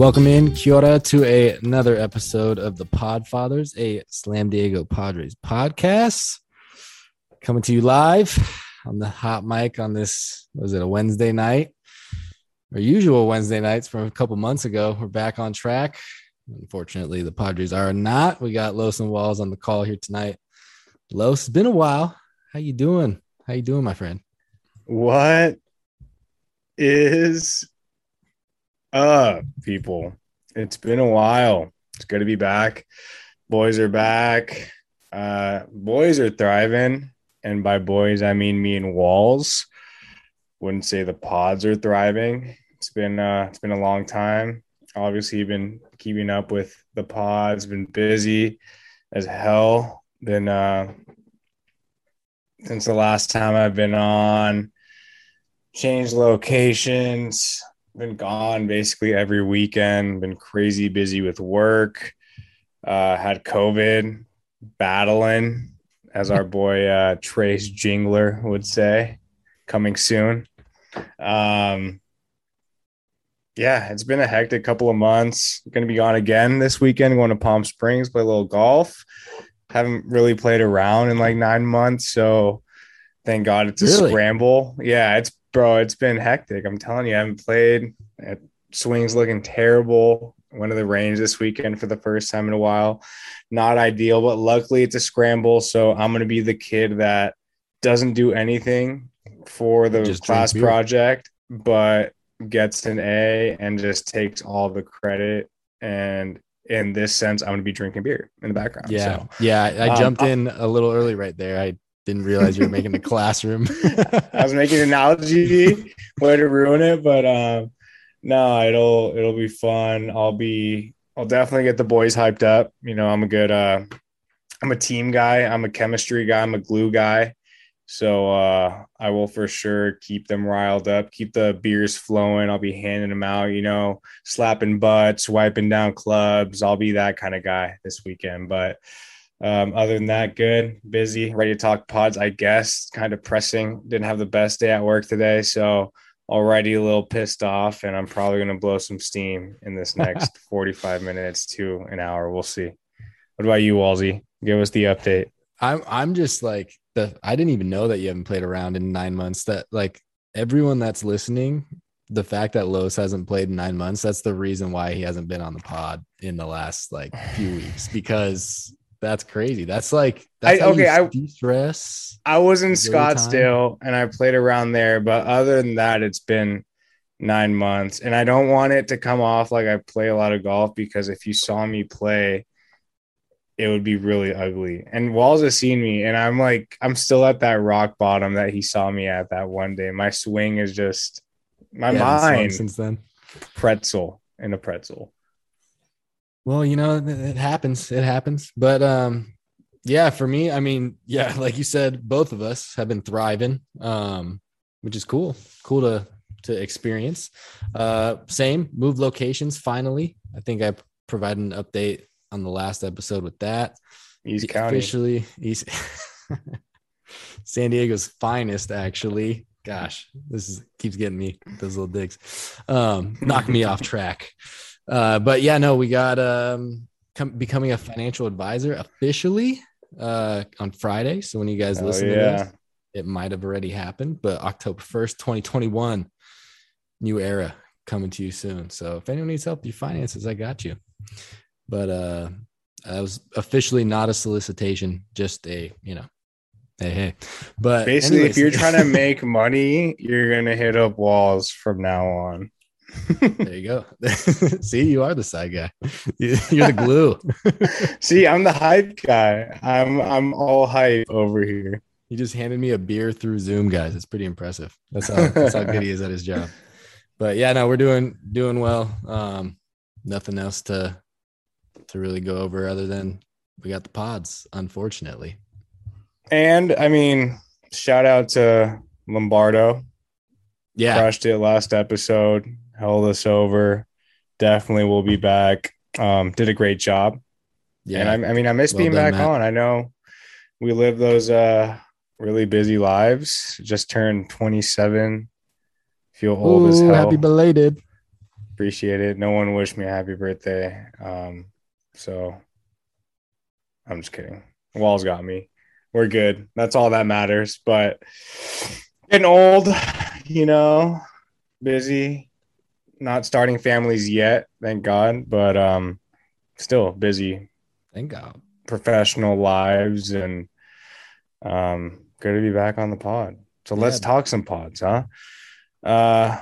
Welcome in, Kia to a, another episode of the Podfathers, a Slam Diego Padres podcast. Coming to you live on the hot mic on this, was it a Wednesday night? Our usual Wednesday nights from a couple months ago. We're back on track. Unfortunately, the Padres are not. We got Los and Walls on the call here tonight. Los, it's been a while. How you doing? How you doing, my friend? What is up, people? It's been a while. It's good to be back. Boys are back. Uh, boys are thriving, and by boys I mean me and Walls. Wouldn't say the pods are thriving. It's been uh, it's been a long time. Obviously, been keeping up with the pods. Been busy as hell. Been uh, since the last time I've been on. Changed locations, been gone basically every weekend, been crazy busy with work. Uh, had COVID, battling, as our boy uh, Jace Tingler would say, coming soon. Um, yeah, it's been a hectic couple of months. Going to be gone again this weekend, going to Palm Springs, play a little golf. Haven't really played around in like nine months, so thank God it's a Really? scramble. Yeah, it's bro, it's been hectic. I'm telling you, I haven't played. Swings looking terrible. Went to the range this weekend for the first time in a while. Not ideal, but luckily it's a scramble. So I'm gonna be the kid that doesn't do anything for the Just class project, but gets an A and just takes all the credit. And in this sense, I'm gonna be drinking beer in the background. Yeah, So yeah. I Um, jumped I- in a little early right there. I didn't realize you were making the classroom. I was making an analogy, way to ruin it, but um, no, it'll it'll be fun. I'll be I'll definitely get the boys hyped up. You know, I'm a good uh, I'm a team guy. I'm a chemistry guy. I'm a glue guy. So uh, I will for sure keep them riled up, keep the beers flowing. I'll be handing them out, you know, slapping butts, wiping down clubs. I'll be that kind of guy this weekend. But um, other than that, good, busy, ready to talk pods, I guess. Kind of pressing. Didn't have the best day at work today. So already a little pissed off, and I'm probably going to blow some steam in this next 45 minutes to an hour. We'll see. What about you, Walsey? Give us the update. I'm I'm just like the I didn't even know that you haven't played around in nine months. That like everyone that's listening, the fact that Los hasn't played in nine months, that's the reason why he hasn't been on the pod in the last like few weeks because that's crazy. That's like that's I- okay, I- you de-stress. I was in time? Scottsdale and I played around there, but other than that, it's been nine months. And I don't want it to come off like I play a lot of golf because if you saw me play, it would be really ugly. And Walls has seen me, and I'm like, I'm still at that rock bottom that he saw me at that one day. My swing is just my You mind since then. pretzel in a pretzel. Well, you know, it- happens. It happens. But um yeah, for me, I mean, yeah, like you said, both of us have been thriving. Um, which is cool. Cool to to experience. Uh same, move locations finally. I think I provided an update on the last episode with that. East County. Officially East San Diego's finest, actually. Gosh, this is keeps getting me those little digs. Um, knocking me off track. Uh, but yeah, no, we got um com- becoming a financial advisor officially uh on Friday. So when you guys Hell listen to yeah. this, it might have already happened, but October 1st, 2021, new era coming to you soon. So if anyone needs help with your finances, I got you. But uh that was officially not a solicitation, just a, you know, hey, hey. But Basically, anyways- if you're trying to make money, you're gonna hit up walls from now on. There you go. See, you are the side guy. You're the glue. See, I'm the hype guy. I'm I'm all hype over here. He just handed me a beer through Zoom, guys. It's pretty impressive. That's how that's how good he is at his job. But yeah, no, we're doing doing well. Um, nothing else to to really go over other than we got the pods, unfortunately. And I mean, shout out to Lombardo. Yeah, Crushed it last episode, held us over. Definitely will be back. Um, did a great job. yeah. And I, I mean, I miss Well being done, back Matt. on. I know we live those uh really busy lives. Just turned 27. Feel old as hell. happy belated. Appreciate it. No one wished me a happy birthday. Um, so I'm just kidding. Walls got me. We're good. That's all that matters. But getting old, you know, busy, not starting families yet, thank God. But um still busy. Thank God. Professional lives and um good to be back on the pod. So let's talk some pods, huh? Uh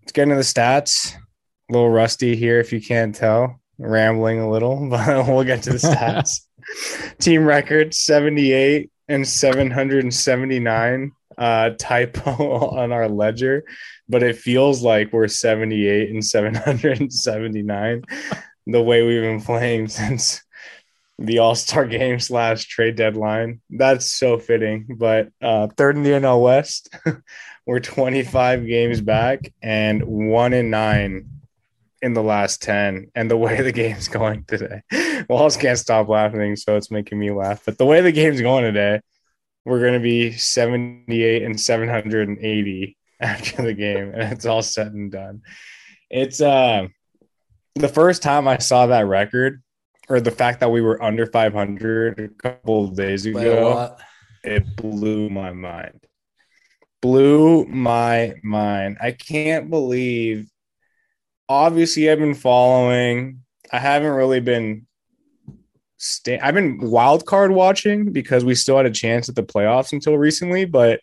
let's get into the stats. A little rusty here if you can't tell. Rambling a little, but we'll get to the stats. Team record 78 and 779 uh typo on our ledger, but it feels like we're 78 and 779 the way we've been playing since the all-star game slash trade deadline. That's so fitting. But uh third in the NL West, we're 25 games back and one in nine in the last 10 and the way the game's going today walls can't stop laughing so it's making me laugh but the way the game's going today we're going to be 78 and 780 after the game and it's all said and done it's uh the first time i saw that record or the fact that we were under 500 a couple of days ago it blew my mind. Blew my mind. I can't believe. Obviously, I've been following. I haven't really been. Sta- I've been wild card watching because we still had a chance at the playoffs until recently, but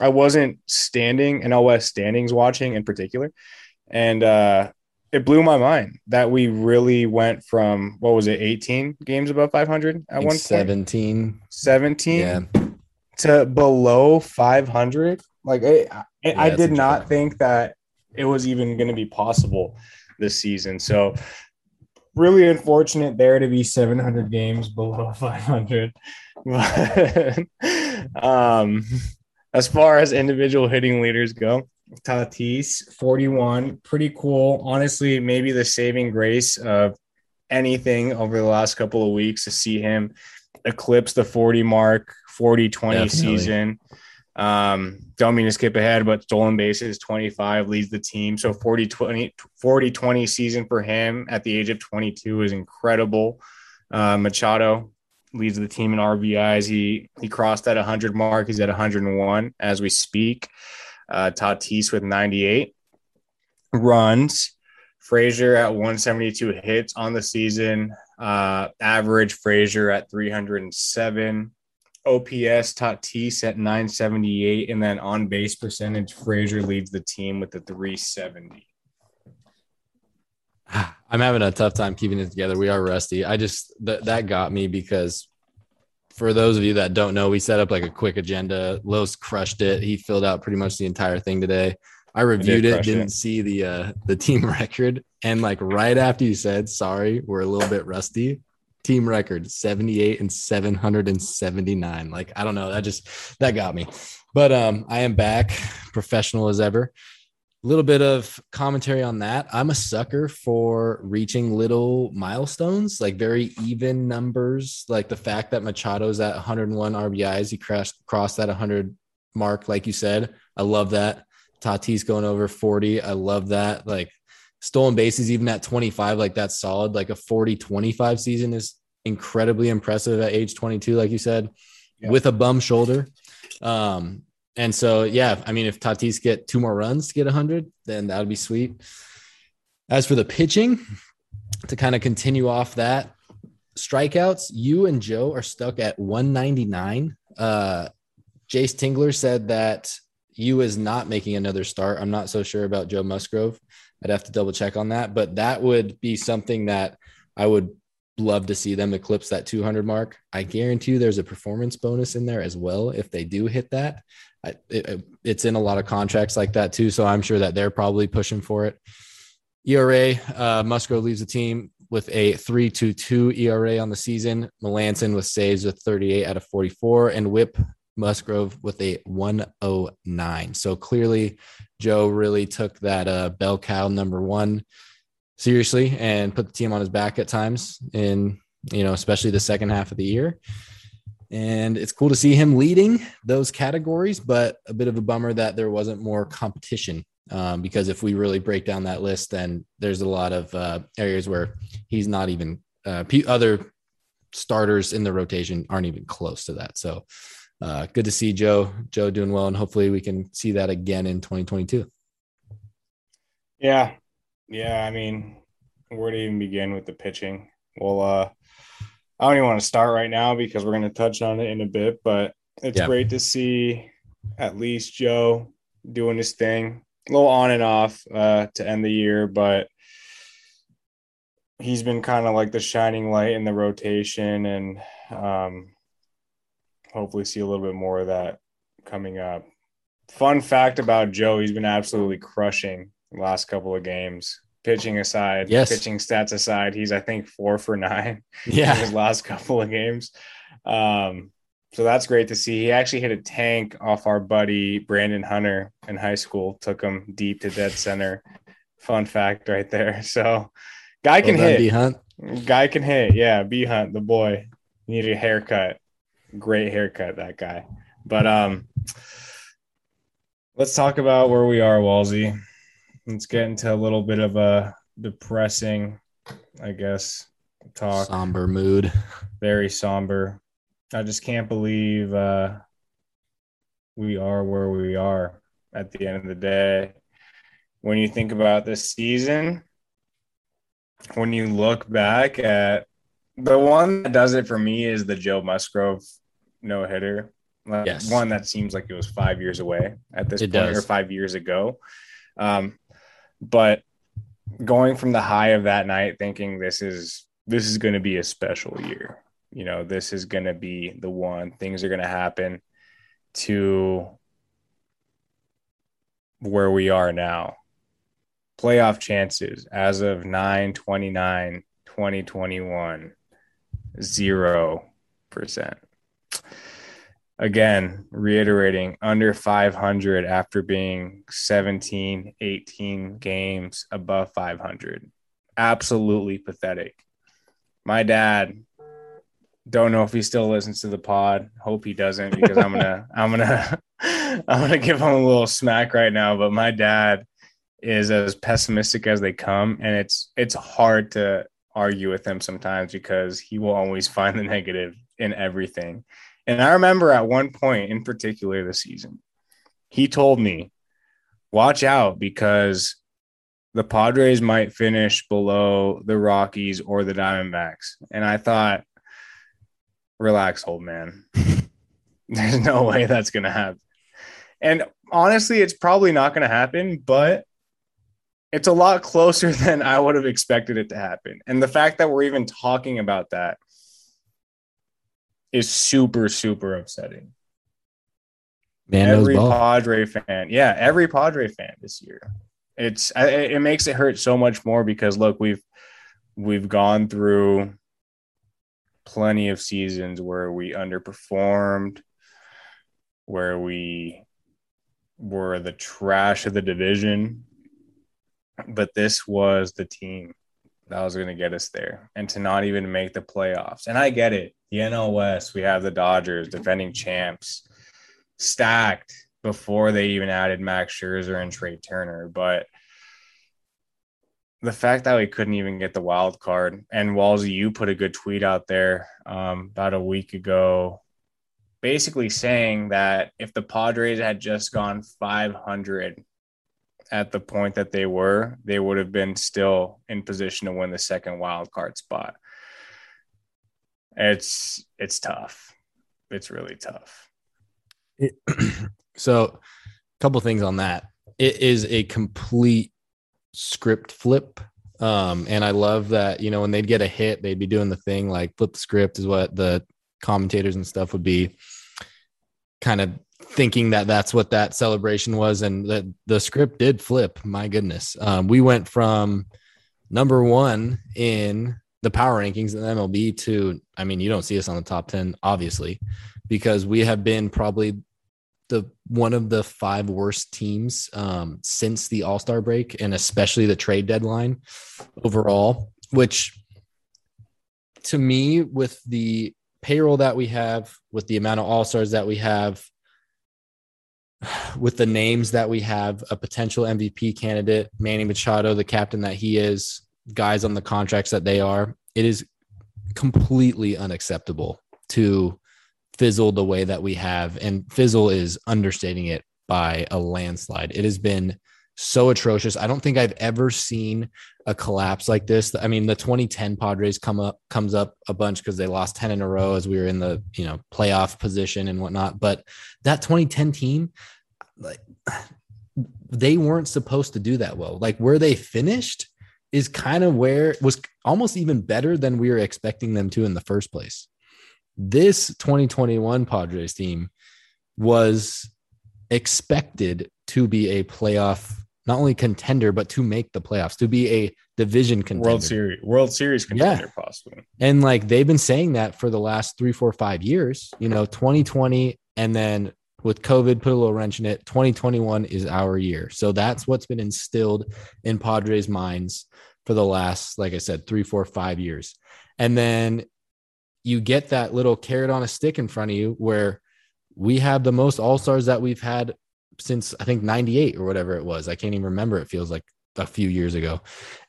I wasn't standing NL LS standings watching in particular, and uh, it blew my mind that we really went from what was it, eighteen games above five hundred I at think one point, 17. 17 Yeah. to below 500 like it, I, I did not think that it was even going to be possible this season. So really unfortunate there to be 700 games below 500 but um as far as individual hitting leaders go tatis 41 pretty cool. Honestly maybe the saving grace of anything over the last couple of weeks to see him eclipse the 40 mark 40 20 Definitely. season um don't mean to skip ahead but stolen bases 25 leads the team. So 40 20 40 20 season for him at the age of 22 is incredible. Uh machado leads the team in rbis he he crossed that 100 mark. He's at 101 as we speak. Uh tatis with 98 runs. Frazier at 172 hits on the season. Uh, average Frazier at 307, OPS Tatis at 978, and then on base percentage, Frazier leads the team with the 370. I'm having a tough time keeping it together. We are rusty. I just that that got me because for those of you that don't know, we set up like a quick agenda. Los crushed it. He filled out pretty much the entire thing today. I reviewed it, didn't it. see the uh the team record, and like right after you said sorry, we're a little bit rusty. Team record 78 and 779. Like I don't know, that just that got me. But um I am back, professional as ever a little bit of commentary on that. I'm a sucker for reaching little milestones, like very even numbers, like the fact that Machado's at 101 RBIs. He crashed crossed that 100 mark, like you said. I love that. Tatis going over 40. I love that. Like stolen bases, even at 25, like that's solid. Like a 40 25 season is incredibly impressive at age 22, like you said, Yeah. with a bum shoulder. Um, and so, yeah, I mean, if Tatis get two more runs to get 100, then that would be sweet. As for the pitching, to kind of continue off that, strikeouts, Yu and Joe are stuck at 199. Uh, Jace Tingler said that Yu is not making another start. I'm not so sure about Joe Musgrove. I'd have to double check on that, but that would be something that I would love to see them eclipse that 200 mark. I guarantee you there's a performance bonus in there as well if they do hit that. I, it, it's in a lot of contracts like that too, so I'm sure that they're probably pushing for it. ERA, uh, Musgrove leaves the team with a 3.22 ERA on the season. Melancon with saves with 38 out of 44, and Whip Musgrove with a 109. So clearly, Joe really took that uh, bell cow number one seriously and put the team on his back at times in you know especially the second half of the year and it's cool to see him leading those categories but a bit of a bummer that there wasn't more competition Um, because if we really break down that list, then there's a lot of uh, areas where he's not even uh, other starters in the rotation aren't even close to that. So uh, good to see Joe Joe doing well, and hopefully we can see that again in 2022. Yeah, yeah. I mean, where to even begin with the pitching? Well, uh, I don't even want to start right now because we're going to touch on it in a bit, but it's yeah. great to see at least Joe doing his thing, a little on and off uh, to end the year, but he's been kind of like the shining light in the rotation and um, hopefully see a little bit more of that coming up. Fun fact about Joe, he's been absolutely crushing the last couple of games. Pitching aside, yes. pitching stats aside, he's I think four for nine. Yeah, his last couple of games. Um, so that's great to see. He actually hit a tank off our buddy Brandon Hunter in high school. Took him deep to dead center. Fun fact right there. So guy can well hit. B Hunt. Guy can hit. Yeah, B Hunt, the boy. Needed a haircut. Great haircut, that guy. But um let's talk about where we are, Walsey. Let's get into a little bit of a depressing, I guess, talk. Somber mood. Very somber. I just can't believe uh, we are where we are at the end of the day. When you think about this season, when you look back at the one that does it for me is the Joe Musgrove no hitter. Yes. One that seems like it was five years away at this it point does. or five years ago. Um, but going from the high of that night thinking this is this is going to be a special year you know, this is going to be the one, things are going to happen to where we are now. Playoff chances as of 9 29 2021, 0%. Again, reiterating under 500 after being 17, 18 games above 500. Absolutely pathetic. My dad don't know if he still listens to the pod. Hope he doesn't because I'm gonna I'm gonna I'm gonna give him a little smack right now. But my dad is as pessimistic as they come, and it's it's hard to argue with him sometimes because he will always find the negative in everything. And I remember at one point in particular this season, he told me, "Watch out because." The Padres might finish below the Rockies or the Diamondbacks. And I thought, relax, old man. There's no way that's going to happen. And honestly, it's probably not going to happen, but it's a lot closer than I would have expected it to happen. And the fact that we're even talking about that is super, super upsetting. Man every Padre fan, yeah, every Padre fan this year. It's it makes it hurt so much more because look, we've we've gone through plenty of seasons where we underperformed, where we were the trash of the division. But this was the team that was going to get us there and to not even make the playoffs. And I get it. The NL West, we have the Dodgers, defending champs, stacked before they even added Max Scherzer and Trea Turner. But the fact that we couldn't even get the wild card and Walsey, you put a good tweet out there um, about a week ago, basically saying that if the Padres had just gone 500 at the point that they were, they would have been still in position to win the second wild card spot. It's it's tough. It's really tough. It, so, a couple things on that. It is a complete script flip. Um, and I love that, you know, when they'd get a hit, they'd be doing the thing like flip the script is what the commentators and stuff would be kind of thinking that that's what that celebration was. And that the script did flip. My goodness. Um, we went from number one in the power rankings in MLB to, I mean, you don't see us on the top 10, obviously, because we have been probably the one of the five worst teams um, since the All Star break, and especially the trade deadline overall. Which, to me, with the payroll that we have, with the amount of All Stars that we have, with the names that we have, a potential MVP candidate, Manny Machado, the captain that he is, guys on the contracts that they are, it is completely unacceptable to fizzle the way that we have. And fizzle is understating it by a landslide. It has been so atrocious. I don't think I've ever seen a collapse like this. I mean, the 2010 Padres come up comes up a bunch because they lost 10 in a row as we were in the you know playoff position and whatnot. But that 2010 team, like they weren't supposed to do that well. Like where they finished is kind of where was almost even better than we were expecting them to in the first place. This 2021 Padres team was expected to be a playoff not only contender but to make the playoffs, to be a division contender. World Series, World Series contender, yeah. possibly. And like they've been saying that for the last three, four, five years. You know, 2020, and then with COVID, put a little wrench in it. 2021 is our year. So that's what's been instilled in Padres' minds for the last, like I said, three, four, five years. And then you get that little carrot on a stick in front of you where we have the most all stars that we've had since I think 98 or whatever it was. I can't even remember. It feels like a few years ago.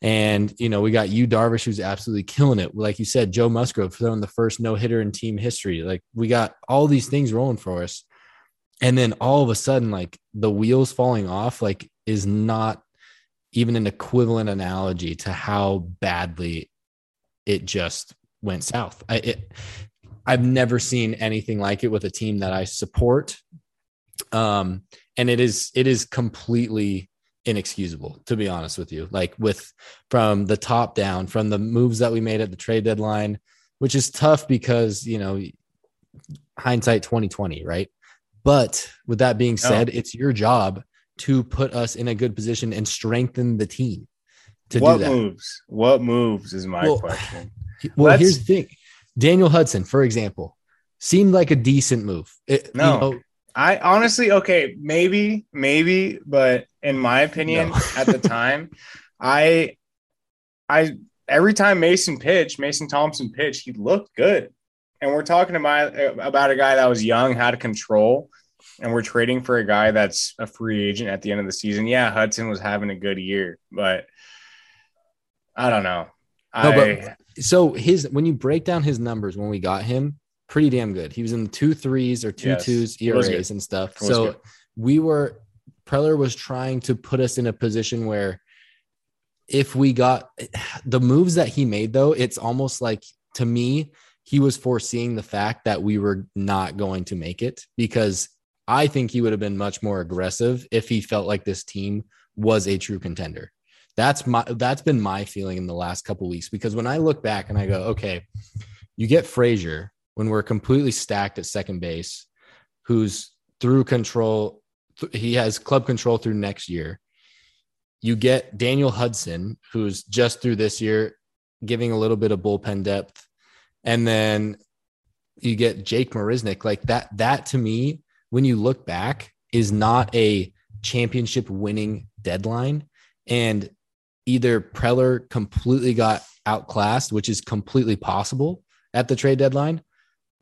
And, you know, we got Yu Darvish, who's absolutely killing it. Like you said, Joe Musgrove throwing the first no hitter in team history. Like we got all these things rolling for us. And then all of a sudden, like the wheels falling off, like is not even an equivalent analogy to how badly it just went south. I, it, I've never seen anything like it with a team that I support. Um, and it is it is completely inexcusable to be honest with you. Like with from the top down from the moves that we made at the trade deadline which is tough because you know hindsight 2020 right? But with that being said oh. it's your job to put us in a good position and strengthen the team to what do that. moves? What moves is my well, question. well Let's... here's the thing. Daniel hudson for example seemed like a decent move. It, no. you know, I honestly, okay, maybe, maybe, but in my opinion, no. at the time, I, I, every time Mason pitched, Mason Thompson pitched, he looked good. And we're talking about about a guy that was young, had control, and we're trading for a guy that's a free agent at the end of the season. Yeah, Hudson was having a good year, but I don't know. No, I, but so his when you break down his numbers when we got him, pretty damn good. He was in the two threes or two yes, twos ERAs and stuff. So good. we were Preller was trying to put us in a position where if we got the moves that he made though, it's almost like to me, he was foreseeing the fact that we were not going to make it because I think he would have been much more aggressive if he felt like this team was a true contender. That's my that's been my feeling in the last couple weeks because when I look back and I go, okay, you get Frazier, when we're completely stacked at second base, who's through control, he has club control through next year. You get Daniel Hudson, who's just through this year, giving a little bit of bullpen depth. And then you get Jake Marisnick. Like that, that to me, when you look back, is not a championship winning deadline. And either Preller completely got outclassed, which is completely possible at the trade deadline,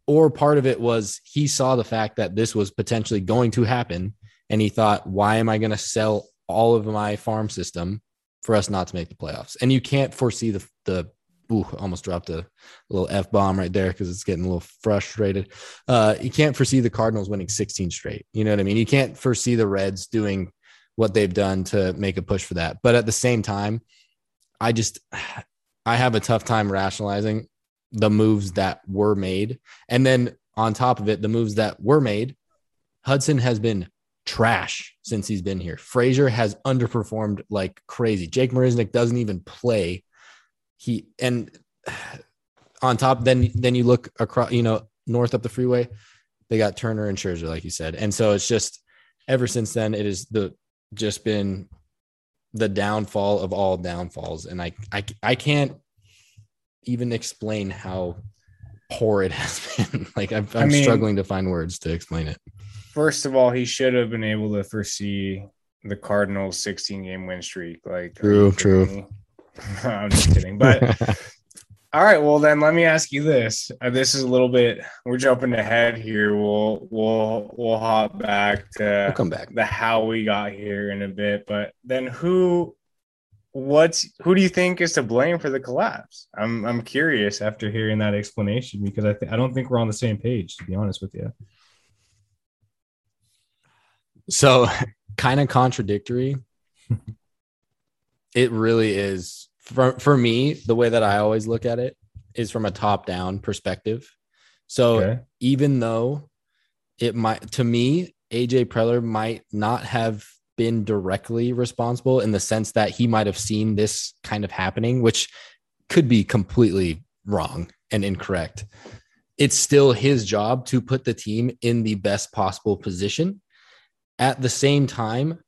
or part of it was he saw the fact that this was potentially going to happen and he thought why am i going to sell all of my farm system for us not to make the playoffs? And you can't foresee the the ooh, almost dropped a little f bomb right there because it's getting a little frustrated. Uh you can't foresee the cardinals winning 16 straight you know what i mean? You can't foresee the reds doing what they've done to make a push for that. But at the same time i just i have a tough time rationalizing the moves that were made. And then on top of it, the moves that were made, Hudson has been trash since he's been here. Frazier has underperformed like crazy. Jake Marisnick doesn't even play. He and on top, then then you look across, you know, north up the freeway, they got Turner and Scherzer, like you said. And so it's just ever since then, it is the just been the downfall of all downfalls. And I I I can't even explain how poor it has been. like I'm, I'm I mean, struggling to find words to explain it. First of all, he should have been able to foresee the Cardinals 16 game win streak. Like true, true. I'm just kidding. But All right, well then let me ask you this. Uh, this is a little bit we're jumping ahead here. We'll we'll we'll hop back to We'll come back. the how we got here in a bit, but then who what's who do you think is to blame for the collapse? I'm I'm curious after hearing that explanation because I th- I don't think we're on the same page to be honest with you. So, kind of contradictory. it really is for for me. The way that I always look at it is from a top down perspective. So, Okay. even though it might to me AJ Preller might not have been directly responsible in the sense that he might have seen this kind of happening which could be completely wrong and incorrect. It's still his job to put the team in the best possible position. At the same time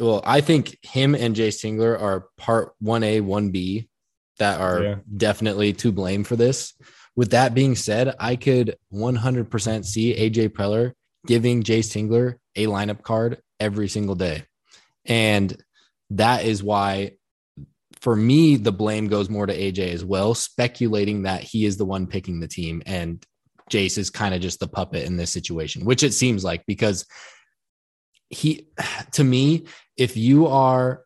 well I think him and Jace Tingler are part 1A 1B that are Yeah. definitely to blame for this. With that being said, I could 100% see AJ Preller giving Jace Tingler a lineup card every single day. And that is why, for me, the blame goes more to AJ as well, speculating that he is the one picking the team and Jace is kind of just the puppet in this situation, which it seems like because he, to me, if you are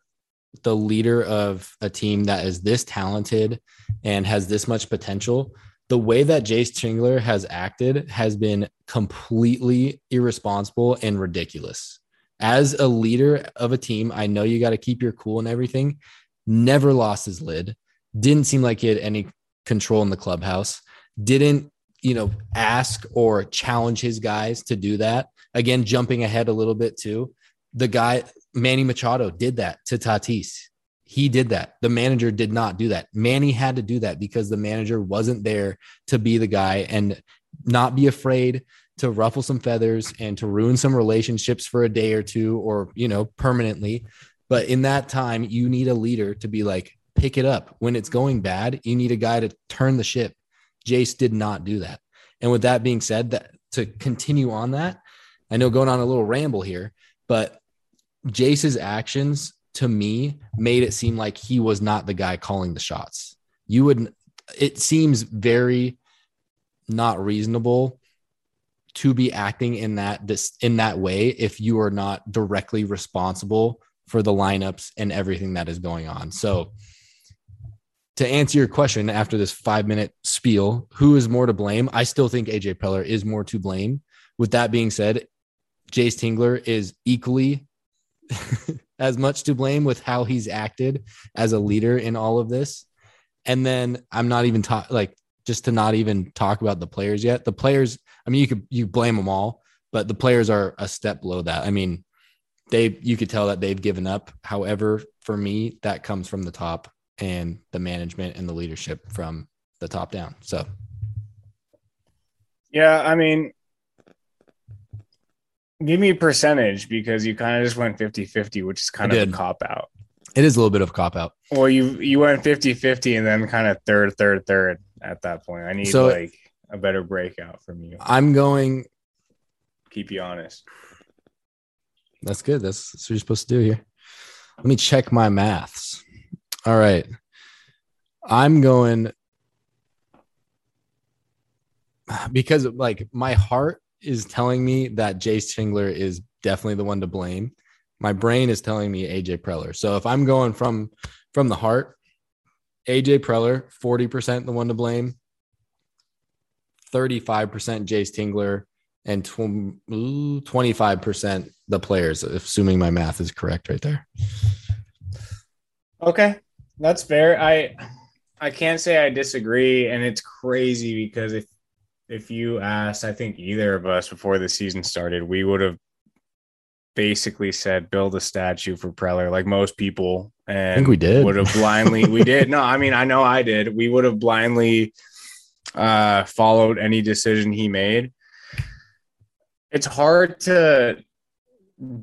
the leader of a team that is this talented and has this much potential, the way that Jace Tingler has acted has been completely irresponsible and ridiculous. As a leader of a team, I know you got to keep your cool and everything. Never lost his lid. Didn't seem like he had any control in the clubhouse. Didn't, you know, ask or challenge his guys to do that. Again, jumping ahead a little bit too. The guy, Manny Machado, did that to Tatis. He did that. The manager did not do that. Manny had to do that because the manager wasn't there to be the guy and not be afraid to ruffle some feathers and to ruin some relationships for a day or two or, you know, permanently. But in that time, you need a leader to be like, pick it up. When it's going bad, you need a guy to turn the ship. Jace did not do that. And with that being said, that to continue on that, I know going on a little ramble here, but Jace's actions to me made it seem like he was not the guy calling the shots. You would, it seems very not reasonable to be acting in that this in that way if you are not directly responsible for the lineups and everything that is going on. So to answer your question after this 5 minute spiel, who is more to blame? I still think AJ Preller is more to blame. With that being said, Jace Tingler is equally as much to blame with how he's acted as a leader in all of this. And then I'm not even talking like just to not even talk about the players yet. The players, I mean, you could you blame them all, but the players are a step below that. I mean, they you could tell that they've given up. However, for me, that comes from the top and the management and the leadership from the top down. So Yeah, I mean, give me a percentage because you kind of just went 50 50, which is kind I of a cop out. it is a little bit of a cop out. Well, you you went 50 50 and then kind of third, third, third at that point. I need So- like a better breakout from you. I'm going. Keep you honest. That's good. That's, that's what you're supposed to do here. Let me check my maths. All right. I'm going because like my heart is telling me that Jace Tingler is definitely the one to blame. My brain is telling me AJ Preller. So if I'm going from from the heart, AJ Preller, 40% the one to blame, 35% Jace Tingler, and tw- 25% the players, assuming my math is correct right there. Okay, that's fair. I I can't say I disagree, and it's crazy because if if you asked, I think either of us before the season started, we would have basically said build a statue for Preller, like most people, and I think we did. Would have blindly. we did. No, I mean I know I did. We would have blindly uh followed any decision he made. It's hard to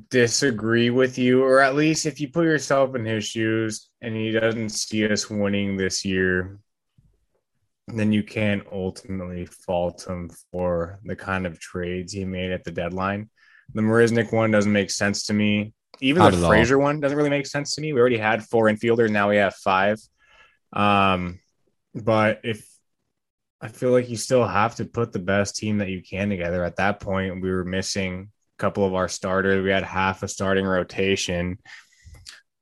disagree with you, or at least if you put yourself in his shoes and he doesn't see us winning this year, then you can't ultimately fault him for the kind of trades he made at the deadline. The Marisnick one doesn't make sense to me. Even Not the Frazier one doesn't really make sense to me. We already had four infielders, now we have five. Um, but if I feel like you still have to put the best team that you can together. At that point, we were missing a couple of our starters. We had half a starting rotation.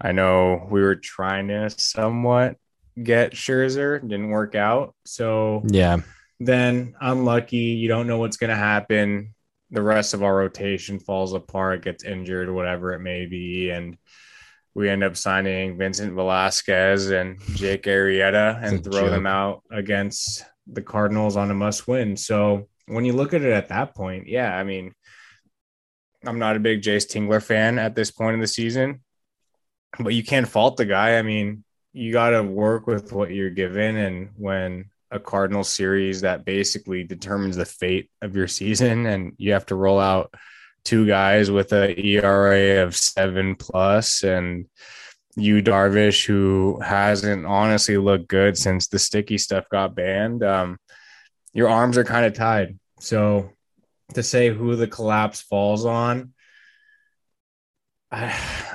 I know we were trying to somewhat get Scherzer, didn't work out. So Yeah. then unlucky. You don't know what's going to happen. The rest of our rotation falls apart, gets injured, whatever it may be, and we end up signing Vincent Velasquez and Jake Arrieta and throw joke. them out against the Cardinals on a must win. So when you look at it at that point, yeah, I mean, I'm not a big Jace Tingler fan at this point in the season, but you can't fault the guy. I mean, you got to work with what you're given. And when a Cardinal series that basically determines the fate of your season, and you have to roll out two guys with a ERA of seven plus, and Yu Darvish, who hasn't honestly looked good since the sticky stuff got banned. Um, your arms are kind of tied. So to say who the collapse falls on, I,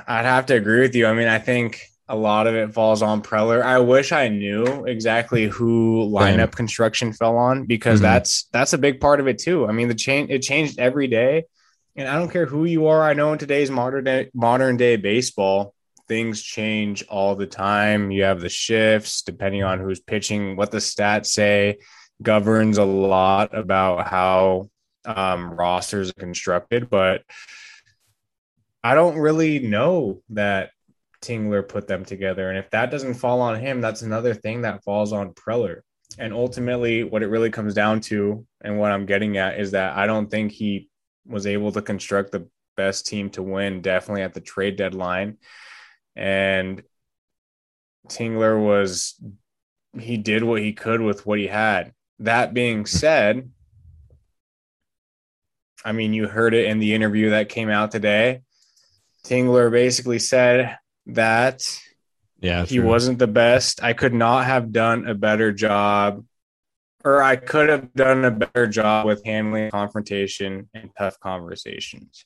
I'd have to agree with you. I mean, I think a lot of it falls on Preller. I wish I knew exactly who lineup construction fell on because Mhm. that's that's a big part of it too. I mean, the change it changed every day, and I don't care who you are. I know in today's modern day, modern day baseball, things change all the time. You have the shifts depending on who's pitching, what the stats say governs a lot about how um, rosters are constructed, but I don't really know that Tingler put them together. And if that doesn't fall on him, that's another thing that falls on Preller. And ultimately, what it really comes down to, and what I'm getting at, is that I don't think he was able to construct the best team to win, definitely at the trade deadline. And Tingler was, he did what he could with what he had. That being hmm. said, I mean, you heard it in the interview that came out today. Tingler basically said that Yeah. he true. wasn't the best. I could not have done a better job, or I could have done a better job with handling confrontation and tough conversations.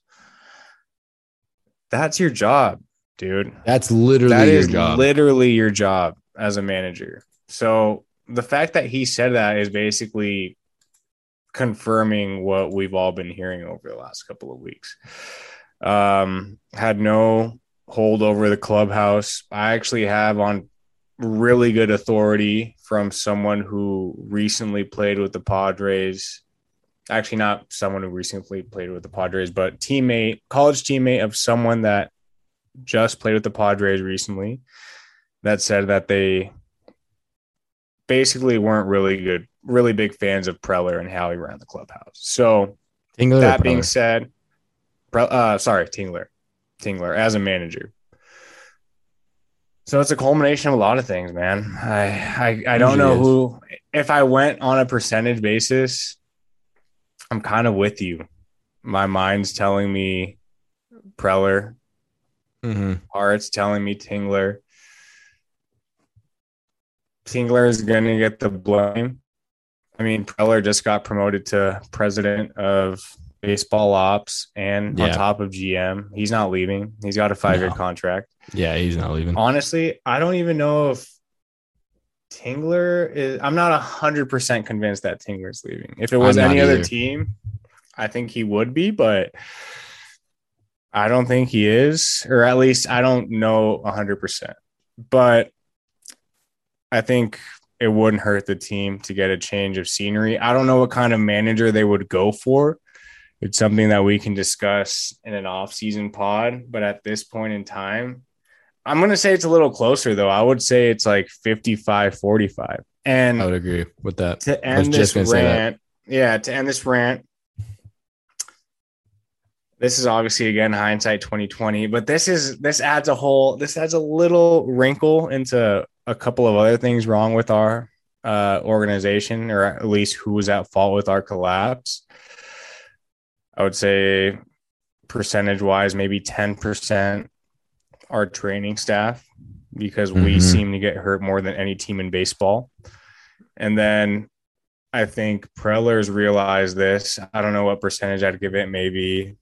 That's your job, dude. That's literally That your is job. literally your job as a manager. So the fact that he said that is basically confirming what we've all been hearing over the last couple of weeks. Um, had no hold over the clubhouse. I actually have on really good authority from someone who recently played with the Padres. Actually, not someone who recently played with the Padres, but teammate, college teammate of someone that just played with the Padres recently that said that they basically weren't really good, really big fans of Preller and how he ran the clubhouse. So Tingler that being said, uh, sorry, Tingler, Tingler as a manager. So it's a culmination of a lot of things, man. I I, I don't know who. If I went on a percentage basis, I'm kind of with you. My mind's telling me Preller. Mhm. Heart's telling me Tingler. Tingler is going to get the blame. I mean, Preller just got promoted to president of baseball ops and on top of GM. He's not leaving. He's got a five year No. contract. Yeah, he's not leaving. Honestly, I don't even know if Tingler is. I'm not hundred percent convinced that Tingler's leaving. If it was any other team, I think he would be, but I don't think he is, or at least I don't know hundred percent. But I think it wouldn't hurt the team to get a change of scenery. I don't know what kind of manager they would go for. It's something that we can discuss in an off-season pod, but at this point in time, I'm going to say it's a little closer though. I would say it's like 55-45. And I would agree with that. to end just this gonna say that. rant, yeah, to end this rant, this is obviously again hindsight 2020, but this is this adds a whole this adds a little wrinkle into a couple of other things wrong with our uh, organization, or at least who was at fault with our collapse. I would say percentage wise, maybe 10% our training staff because we Mhm. seem to get hurt more than any team in baseball. And then I think Preller's realized this. I don't know what percentage I'd give it, maybe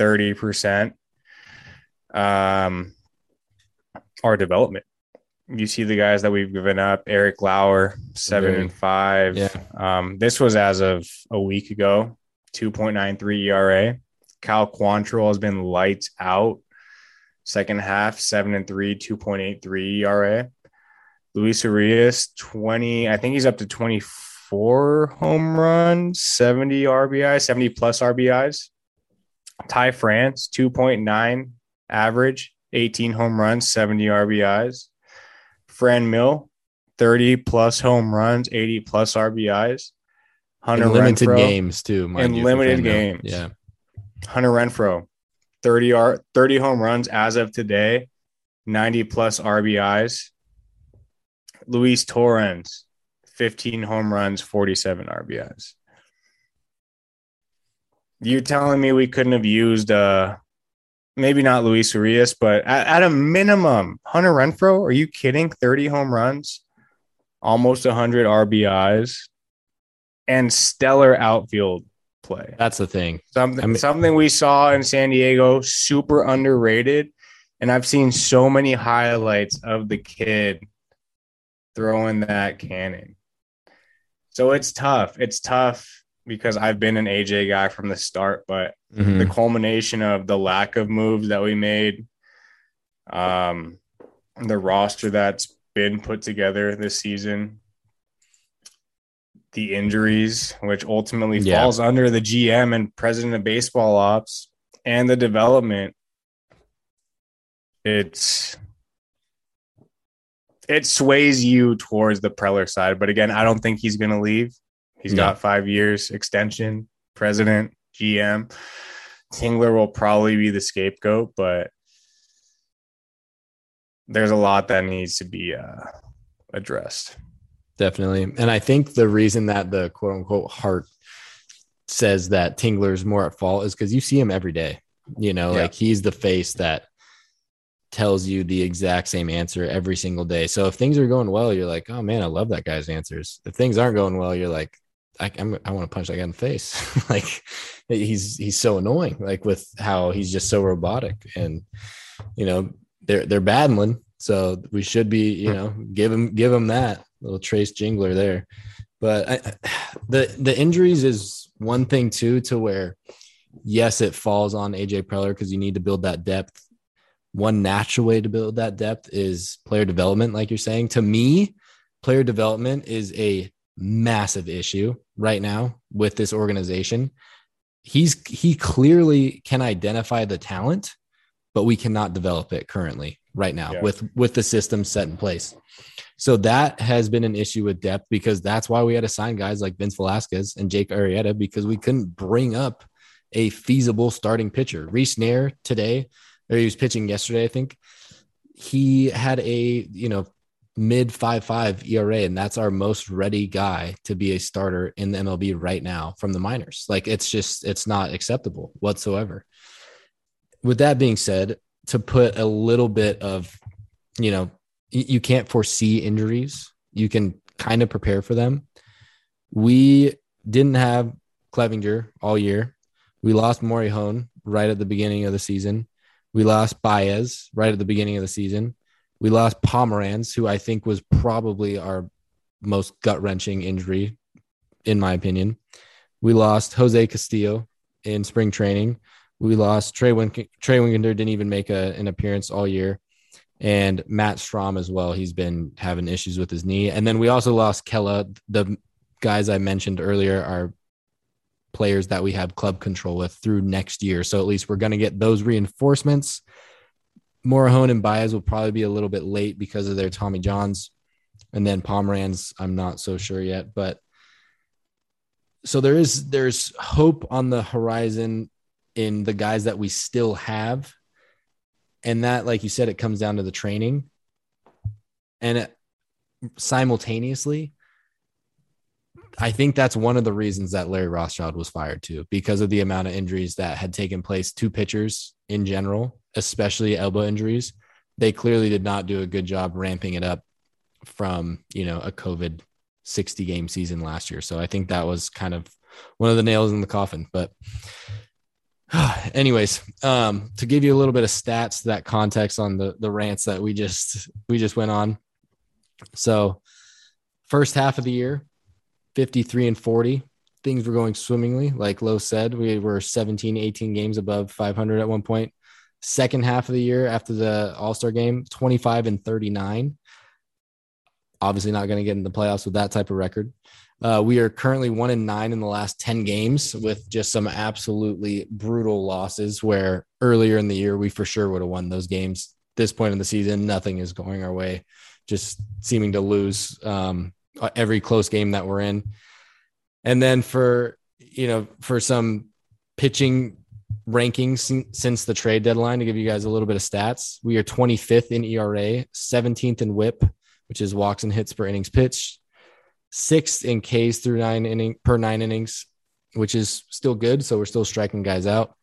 30%. Um, our development. you see the guys that we've given up Eric Lauer, seven and five. Yeah. Um, this was as of a week ago, 2.93 ERA. Cal Quantrill has been lights out. Second half, seven and three, 2.83 ERA. Luis Urias, 20, I think he's up to 24 home runs, 70 RBI, 70 plus RBIs. Ty France, 2.9 average, 18 home runs, 70 RBIs. Franmil, 30 plus home runs, 80 plus RBIs. Hunter in limited Renfroe, games too. In you, limited games. Yeah. Hunter Renfroe, 30 R 30 home runs as of today, 90 plus RBIs. Luis Torrens, 15 home runs, 47 RBIs. You're telling me we couldn't have used uh maybe not Luis Urias, but at, at a minimum, Hunter Renfroe, are you kidding? 30 home runs, almost 100 RBIs, and stellar outfield play. That's the thing. Something I mean- something we saw in San Diego, super underrated. And I've seen so many highlights of the kid throwing that cannon. So it's tough. It's tough because I've been an AJ guy from the start, but Mhm. the culmination of the lack of moves that we made, um, the roster that's been put together this season, the injuries, which ultimately Yeah. falls under the GM and president of baseball ops, and the development. It's it sways you towards the Preller side, but again, I don't think he's going to leave. He's No. got five years extension, president, GM. Tingler will probably be the scapegoat, but there's a lot that needs to be uh, addressed. Definitely. And I think the reason that the quote unquote heart says that Tingler's more at fault is because you see him every day. You know, Yeah. like he's the face that tells you the exact same answer every single day. So if things are going well, you're like, oh man, I love that guy's answers. If things aren't going well, you're like, I, I want to punch that guy in the face. like he's he's so annoying. Like with how he's just so robotic, and you know they're they're battling. So we should be, you know, give him give him that little Trace Jingler there. But I- the the injuries is one thing too, to where yes, it falls on AJ Preller because you need to build that depth. One natural way to build that depth is player development, like you're saying. To me, player development is a massive issue right now with this organization. He's he clearly can identify the talent, but we cannot develop it currently right now Yeah. with with the system set in place. So that has been an issue with depth because that's why we had to sign guys like Vince Velasquez and Jake Arrieta because we couldn't bring up a feasible starting pitcher. Reiss Knehr today, or he was pitching yesterday, I think. He had a you know mid five five ERA, and that's our most ready guy to be a starter in the MLB right now from the minors. Like it's just it's not acceptable whatsoever. With that being said, to put a little bit of you know you can't foresee injuries. You can kind of prepare for them. We didn't have Clevinger all year. We lost Morejon right at the beginning of the season. We lost Baez right at the beginning of the season. We lost Pomeranz, who I think was probably our most gut wrenching injury, in my opinion. We lost Jose Castillo in spring training. We lost Trey Wink- Trey Wingenter didn't even make a, an appearance all year, and Matt Strahm as well. He's been having issues with his knee, and then we also lost Kela. The guys I mentioned earlier are players that we have club control with through next year. So at least we're going to get those reinforcements. Morejon and Baez will probably be a little bit late because of their Tommy Johns. And then Pomeranz, I'm not so sure yet. But so there is there's hope on the horizon in the guys that we still have. And that, like you said, it comes down to the training. And it, simultaneously, I think that's one of the reasons that Larry Rothschild was fired too, because of the amount of injuries that had taken place to pitchers in general, especially elbow injuries. They clearly did not do a good job ramping it up from, you know, a COVID 60 game season last year. So I think that was kind of one of the nails in the coffin. But anyways, um, to give you a little bit of stats, that context on the the rants that we just we just went on. So, first half of the year, 53 and 40, things were going swimmingly. Like Lowe said, we were 17, 18 games above 500 at one point. Second half of the year after the All Star game, 25 and 39. Obviously, not going to get in the playoffs with that type of record. Uh, we are currently one and nine in the last 10 games with just some absolutely brutal losses where earlier in the year we for sure would have won those games. This point in the season, nothing is going our way, just seeming to lose um, every close game that we're in. And then for, you know, for some pitching rankings since the trade deadline to give you guys a little bit of stats, we are 25th in ERA, 17th in whip, which is walks and hits per innings pitched, sixth in Ks through nine inning per nine innings, which is still good. So we're still striking guys out.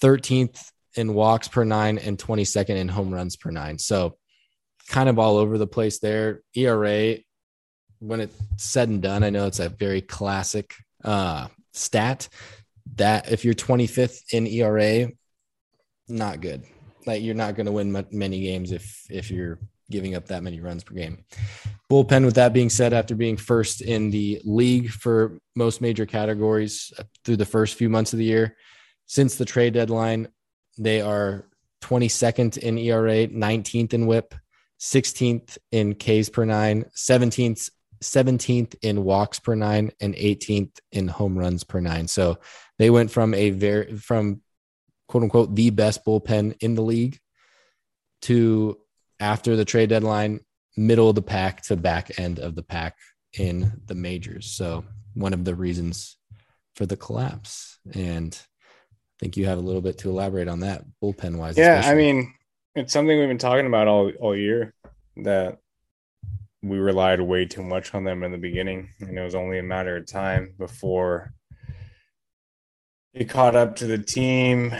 13th in walks per nine and 22nd in home runs per nine. So kind of all over the place there. ERA, when it's said and done, I know it's a very classic uh, stat that if you're 25th in ERA, not good. Like you're not going to win many games if if you're giving up that many runs per game. Bullpen, with that being said, after being first in the league for most major categories uh, through the first few months of the year, since the trade deadline, they are 22nd in ERA, 19th in whip, 16th in Ks per nine, 17th 17th in walks per nine and 18th in home runs per nine. So they went from a very from quote unquote the best bullpen in the league to after the trade deadline, middle of the pack to back end of the pack in the majors. So one of the reasons for the collapse. And I think you have a little bit to elaborate on that bullpen wise. Yeah, especially. I mean, it's something we've been talking about all all year that we relied way too much on them in the beginning, and it was only a matter of time before it caught up to the team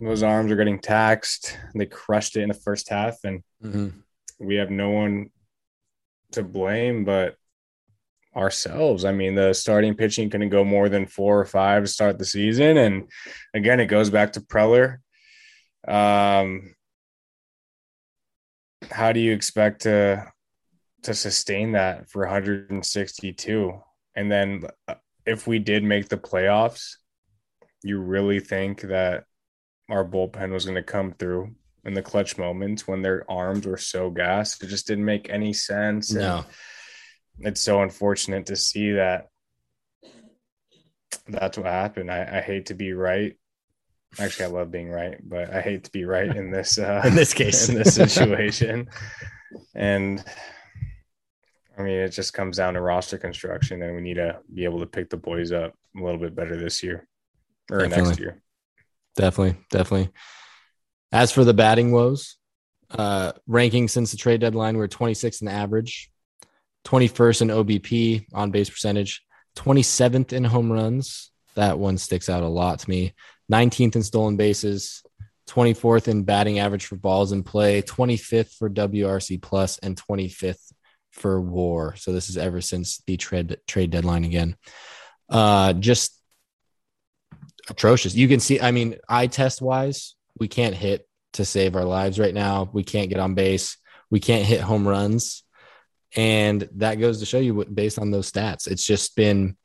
those arms are getting taxed. They crushed it in the first half, and mm-hmm. we have no one to blame but ourselves. I mean, the starting pitching couldn't go more than four or five to start the season, and again, it goes back to Preller. Um, how do you expect to to sustain that for 162? And then, uh, if we did make the playoffs, you really think that our bullpen was going to come through in the clutch moments when their arms were so gassed. It just didn't make any sense. No. And it's so unfortunate to see that that's what happened. I, I hate to be right. Actually, I love being right, but I hate to be right in this uh, in this case, in this situation. and I mean, it just comes down to roster construction, and we need to be able to pick the boys up a little bit better this year or Definitely. next year. Definitely, definitely. As for the batting woes, uh, ranking since the trade deadline, we're 26th in average, 21st in OBP on base percentage, 27th in home runs. That one sticks out a lot to me. 19th in stolen bases, 24th in batting average for balls in play, 25th for WRC plus, and 25th for WAR. So this is ever since the trade trade deadline again. Uh, just atrocious. You can see, I mean, eye test wise, we can't hit to save our lives right now. We can't get on base. We can't hit home runs. And that goes to show you what, based on those stats. It's just been,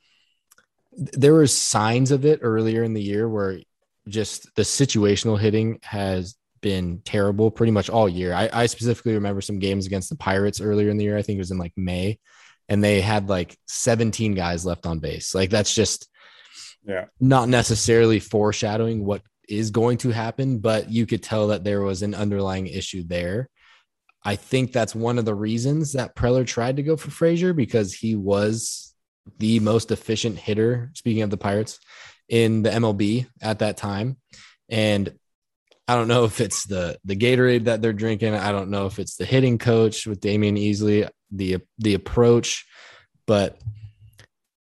there were signs of it earlier in the year where just the situational hitting has been terrible pretty much all year. I, I specifically remember some games against the Pirates earlier in the year. I think it was in like May, and they had like 17 guys left on base. Like that's just yeah. Not necessarily foreshadowing what is going to happen, but you could tell that there was an underlying issue there. I think that's one of the reasons that Preller tried to go for Frazier because he was the most efficient hitter, speaking of the Pirates, in the MLB at that time. And I don't know if it's the the Gatorade that they're drinking. I don't know if it's the hitting coach with Damion Easley, the the approach. But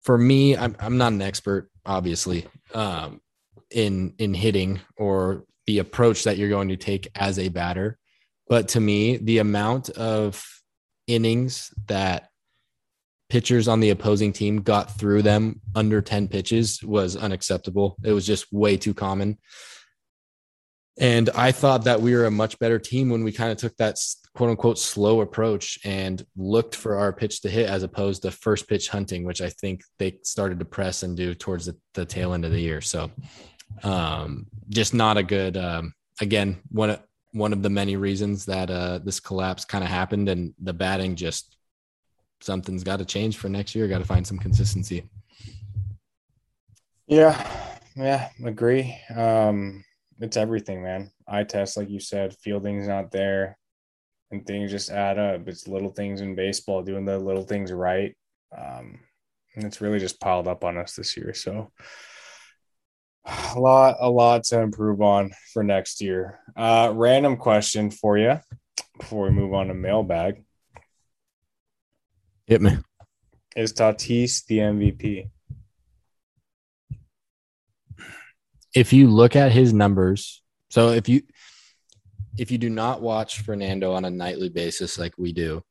for me, I'm I'm not an expert obviously, um, in in hitting or the approach that you're going to take as a batter. But to me, the amount of innings that pitchers on the opposing team got through them under 10 pitches was unacceptable. It was just way too common. And I thought that we were a much better team when we kind of took that quote unquote slow approach and looked for our pitch to hit as opposed to first pitch hunting, which I think they started to press and do towards the, the tail end of the year. So um, just not a good, um, again, one, one of the many reasons that uh, this collapse kind of happened and the batting just something's got to change for next year. Got to find some consistency. Yeah, yeah, agree. Um, it's everything, man. Eye test, like you said, fielding's not there, and things just add up. It's little things in baseball, doing the little things right. Um, and it's really just piled up on us this year. So a lot, a lot to improve on for next year. Uh, random question for you before we move on to mailbag. Hit me. Is Tatis the MVP? If you look at his numbers, so if you if you do not watch Fernando on a nightly basis like we do,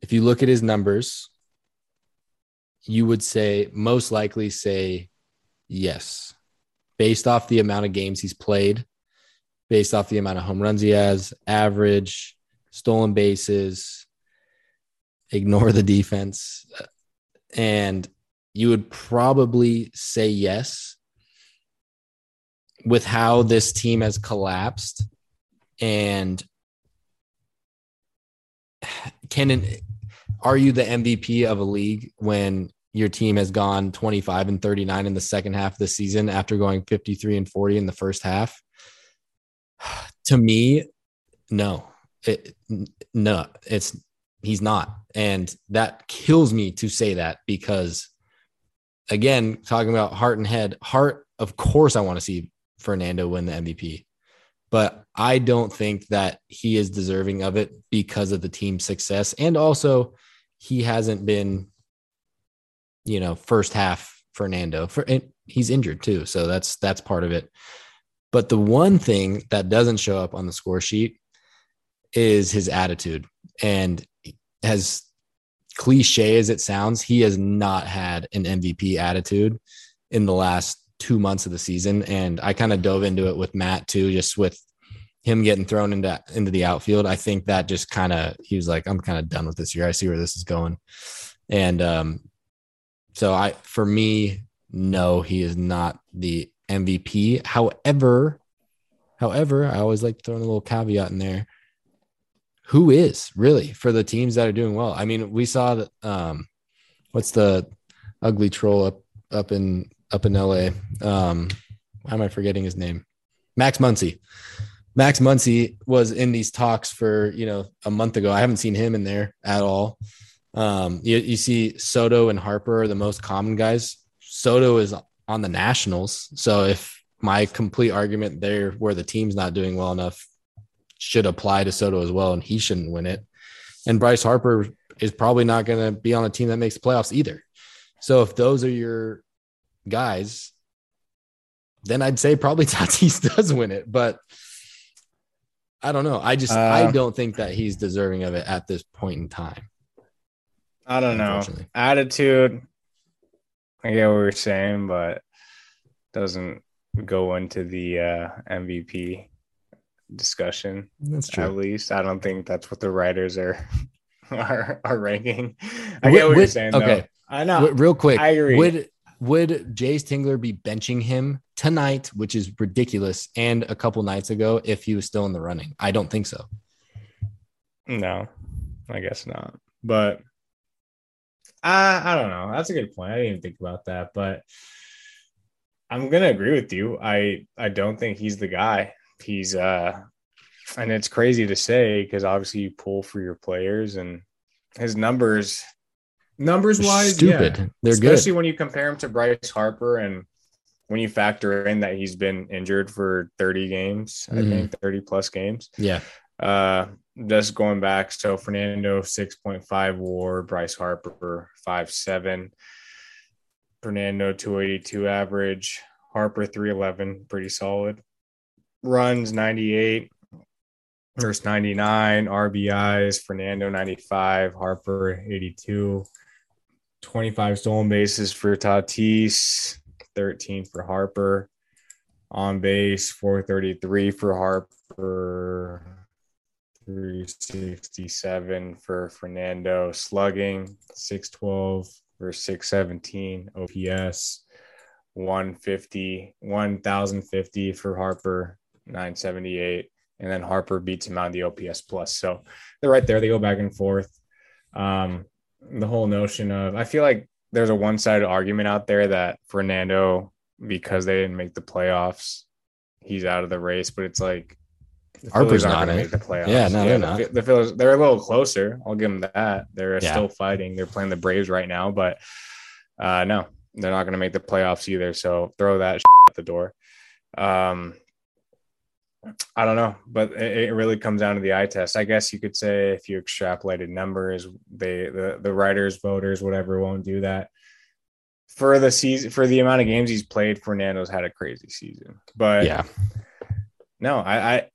if you look at his numbers, you would say most likely say yes, based off the amount of games he's played, based off the amount of home runs he has, average, stolen bases, ignore the defense. And you would probably say yes with how this team has collapsed and can are you the MVP of a league when your team has gone 25 and 39 in the second half of the season after going 53 and 40 in the first half? To me, no. It, no, it's he's not. And that kills me to say that because again, talking about heart and head, heart, of course I want to see Fernando win the MVP. But I don't think that he is deserving of it because of the team's success. And also, he hasn't been, you know, first half Fernando. For he's injured too, so that's that's part of it. But the one thing that doesn't show up on the score sheet is his attitude. And as cliche as it sounds, he has not had an MVP attitude in the last two months of the season. And I kind of dove into it with Matt too, just with him getting thrown into into the outfield. I think that just kind of he was like, I'm kind of done with this year. I see where this is going. And um, so I for me, no, he is not the MVP. However, however, I always like throwing a little caveat in there. Who is really for the teams that are doing well? I mean, we saw that um what's the ugly troll up up in up in LA. Um, why am I forgetting his name? Max Muncy. Max Muncy was in these talks for you know a month ago. I haven't seen him in there at all. Um, you, you see Soto and Harper are the most common guys. Soto is on the Nationals, so if my complete argument there, where the team's not doing well enough, should apply to Soto as well, and he shouldn't win it. And Bryce Harper is probably not going to be on a team that makes playoffs either. So if those are your guys, then I'd say probably Tatis does win it. But I don't know. I just uh, I don't think that he's deserving of it at this point in time. I don't know. Attitude. I get what you're saying, but doesn't go into the uh, MVP discussion. That's true. At least I don't think that's what the writers are are, are ranking. I get what you're saying. Okay, though. I know. Real quick, I agree. Would would Jace Tingler be benching him tonight, which is ridiculous, and a couple nights ago if he was still in the running? I don't think so. No, I guess not. But I, I don't know. That's a good point. I didn't even think about that, but I'm gonna agree with you. I I don't think he's the guy. He's uh, and it's crazy to say because obviously you pull for your players and his numbers Numbers wise, stupid. Yeah. They're good. especially good. when you compare him to Bryce Harper and when you factor in that he's been injured for 30 games, mm-hmm. I think 30 plus games. Yeah. Uh, just going back, so Fernando 6.5 WAR, Bryce Harper 5.7, Fernando 282 average, Harper 311, pretty solid. Runs 98, versus 99 RBIs, Fernando 95, Harper 82, 25 stolen bases for Tatis, 13 for Harper. On base, 433 for Harper, 367 for Fernando. Slugging, 612 for 617. OPS, 150, 1050 for Harper, 978. And then Harper beats him on the OPS plus. So they're right there. They go back and forth. Um, the whole notion of, I feel like there's a one sided argument out there that Fernando, because they didn't make the playoffs, he's out of the race. But it's like, the Harper's not going to make the playoffs. Yeah, no, they're not. The, the Phillies, they're a little closer. I'll give them that. They're Yeah. still fighting. They're playing the Braves right now, but uh, no, they're not going to make the playoffs either. So throw that at the door. Um, I don't know, but it, it really comes down to the eye test. I guess you could say if you extrapolated numbers, they the the writers, voters, whatever, won't do that. For the season, for the amount of games he's played, Fernando's had a crazy season. But Yeah. no, I, I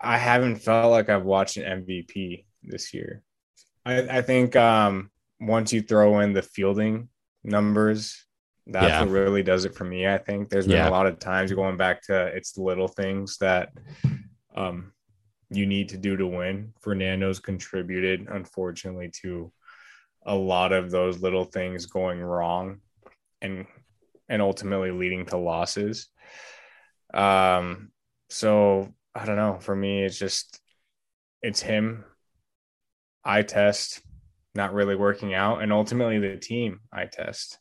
I haven't felt like I've watched an MVP this year. I, I think um, once you throw in the fielding numbers, that's Yeah. what really does it for me. I think there's been Yeah. a lot of times going back to it's the little things that um, you need to do to win. Fernando's contributed, unfortunately, to a lot of those little things going wrong and and ultimately leading to losses. Um, so I don't know. For me, it's just it's him. I test, not really working out, and ultimately the team I test.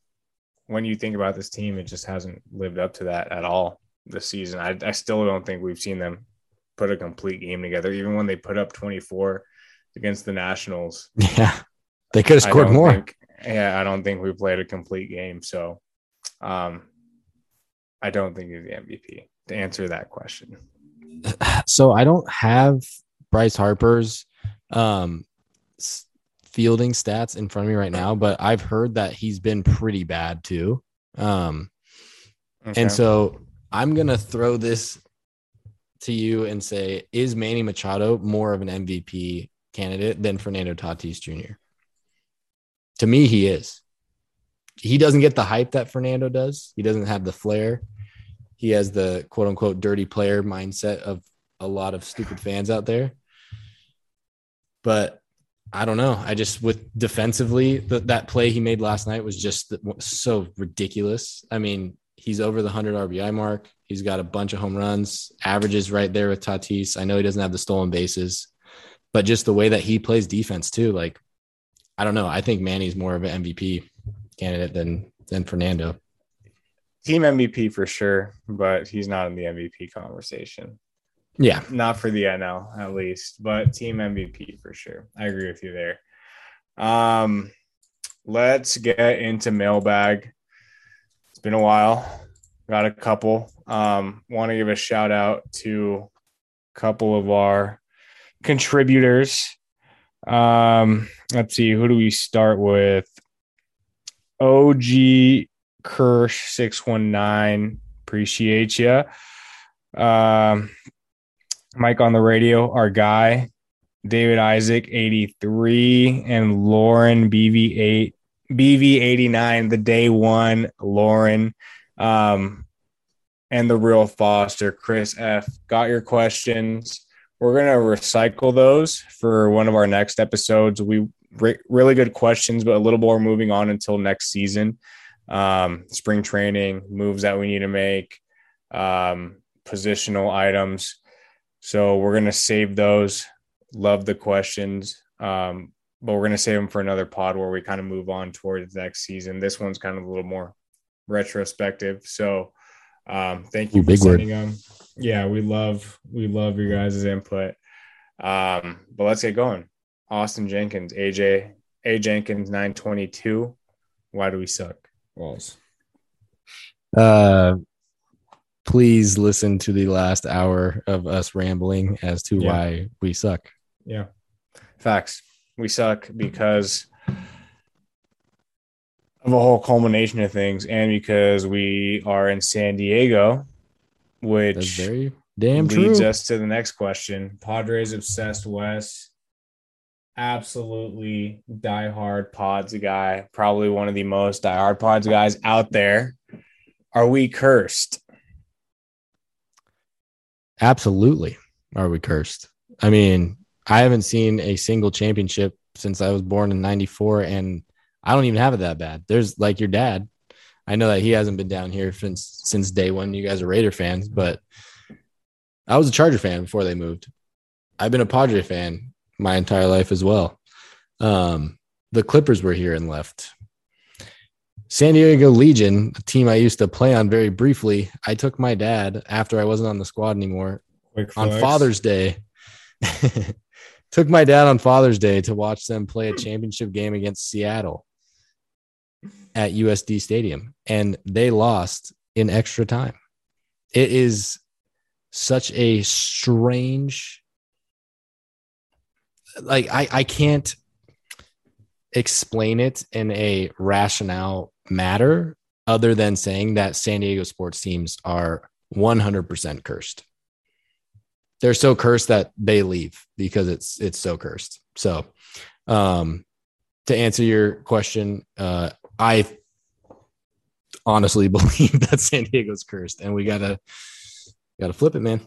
When you think about this team, it just hasn't lived up to that at all this season. I, I still don't think we've seen them put a complete game together. Even when they put up 24 against the Nationals, Yeah. They could have scored more. think- yeah, I don't think we played a complete game. So, um, I don't think he's the MVP to answer that question. so I don't have Bryce Harper's um fielding stats in front of me right now, but I've heard that he's been pretty bad too. Um Okay. and so I'm going to throw this to you and say is Manny Machado more of an MVP candidate than Fernando Tatis Jr.? To me he is. He doesn't get the hype that Fernando does. He doesn't have the flair. He has the quote unquote dirty player mindset of a lot of stupid fans out there. But I don't know. I just with defensively th- that play he made last night was just so ridiculous. I mean, he's over the 100 RBI mark. He's got a bunch of home runs, averages right there with Tatis. I know he doesn't have the stolen bases, but just the way that he plays defense too, like I don't know. I think Manny's more of an MVP candidate than than Fernando. team MVP for sure, but he's not in the MVP conversation. Yeah. Not for the NL at least, but team MVP for sure. I agree with you there. Um, let's get into mailbag. It's been a while. Got a couple. Um, want to give a shout out to a couple of our contributors. Um, let's see, who do we start with? OG Kirsch six one nine. Appreciate you. Um, Mike on the radio, our guy, David Isaac eighty three, and Lauren BV eight BV eighty nine. The day one, Lauren, um, and the real Foster, Chris F. Got your questions. We're gonna recycle those for one of our next episodes. We re- really good questions, but a little more moving on until next season um, spring training, moves that we need to make, um, positional items. So we're going to save those. Love the questions. Um, but we're going to save them for another pod where we kind of move on towards next season. This one's kind of a little more retrospective. So um, thank you Ooh, for big word. sending them. Yeah, we love we love your guys' input. Um, but let's get going. Austin Jenkins, AJ, A Jenkins, nine twenty two. Why do we suck? Walls. Uh, please listen to the last hour of us rambling as to Yeah. why we suck. Yeah. Facts. We suck because of a whole culmination of things and because we are in San Diego, That's which very damn true. leads us to the next question. Padres obsessed Wes. Absolutely diehard pods guy, probably one of the most diehard pods guys out there. Are we cursed? Absolutely. Are we cursed? I mean, I haven't seen a single championship since I was born in 94 and I don't even have it that bad. There's like your dad. I know that he hasn't been down here since since day one. You guys are Raider fans, but I was a Charger fan before they moved. I've been a Padre fan my entire life as well. Um, the Clippers were here and left. San Diego Legion, a team I used to play on very briefly. I took my dad after I wasn't on the squad anymore on. Father's Day. took my dad on Father's Day to watch them play a championship game against Seattle at USD Stadium, and they lost in extra time. It is such a strange, like I I can't explain it in a rationale matter other than saying that San Diego sports teams are 100% cursed they're so cursed that they leave because it's it's so cursed. So, um, to answer your question, uh, I honestly believe that San Diego's cursed, and we gotta gotta flip it, man.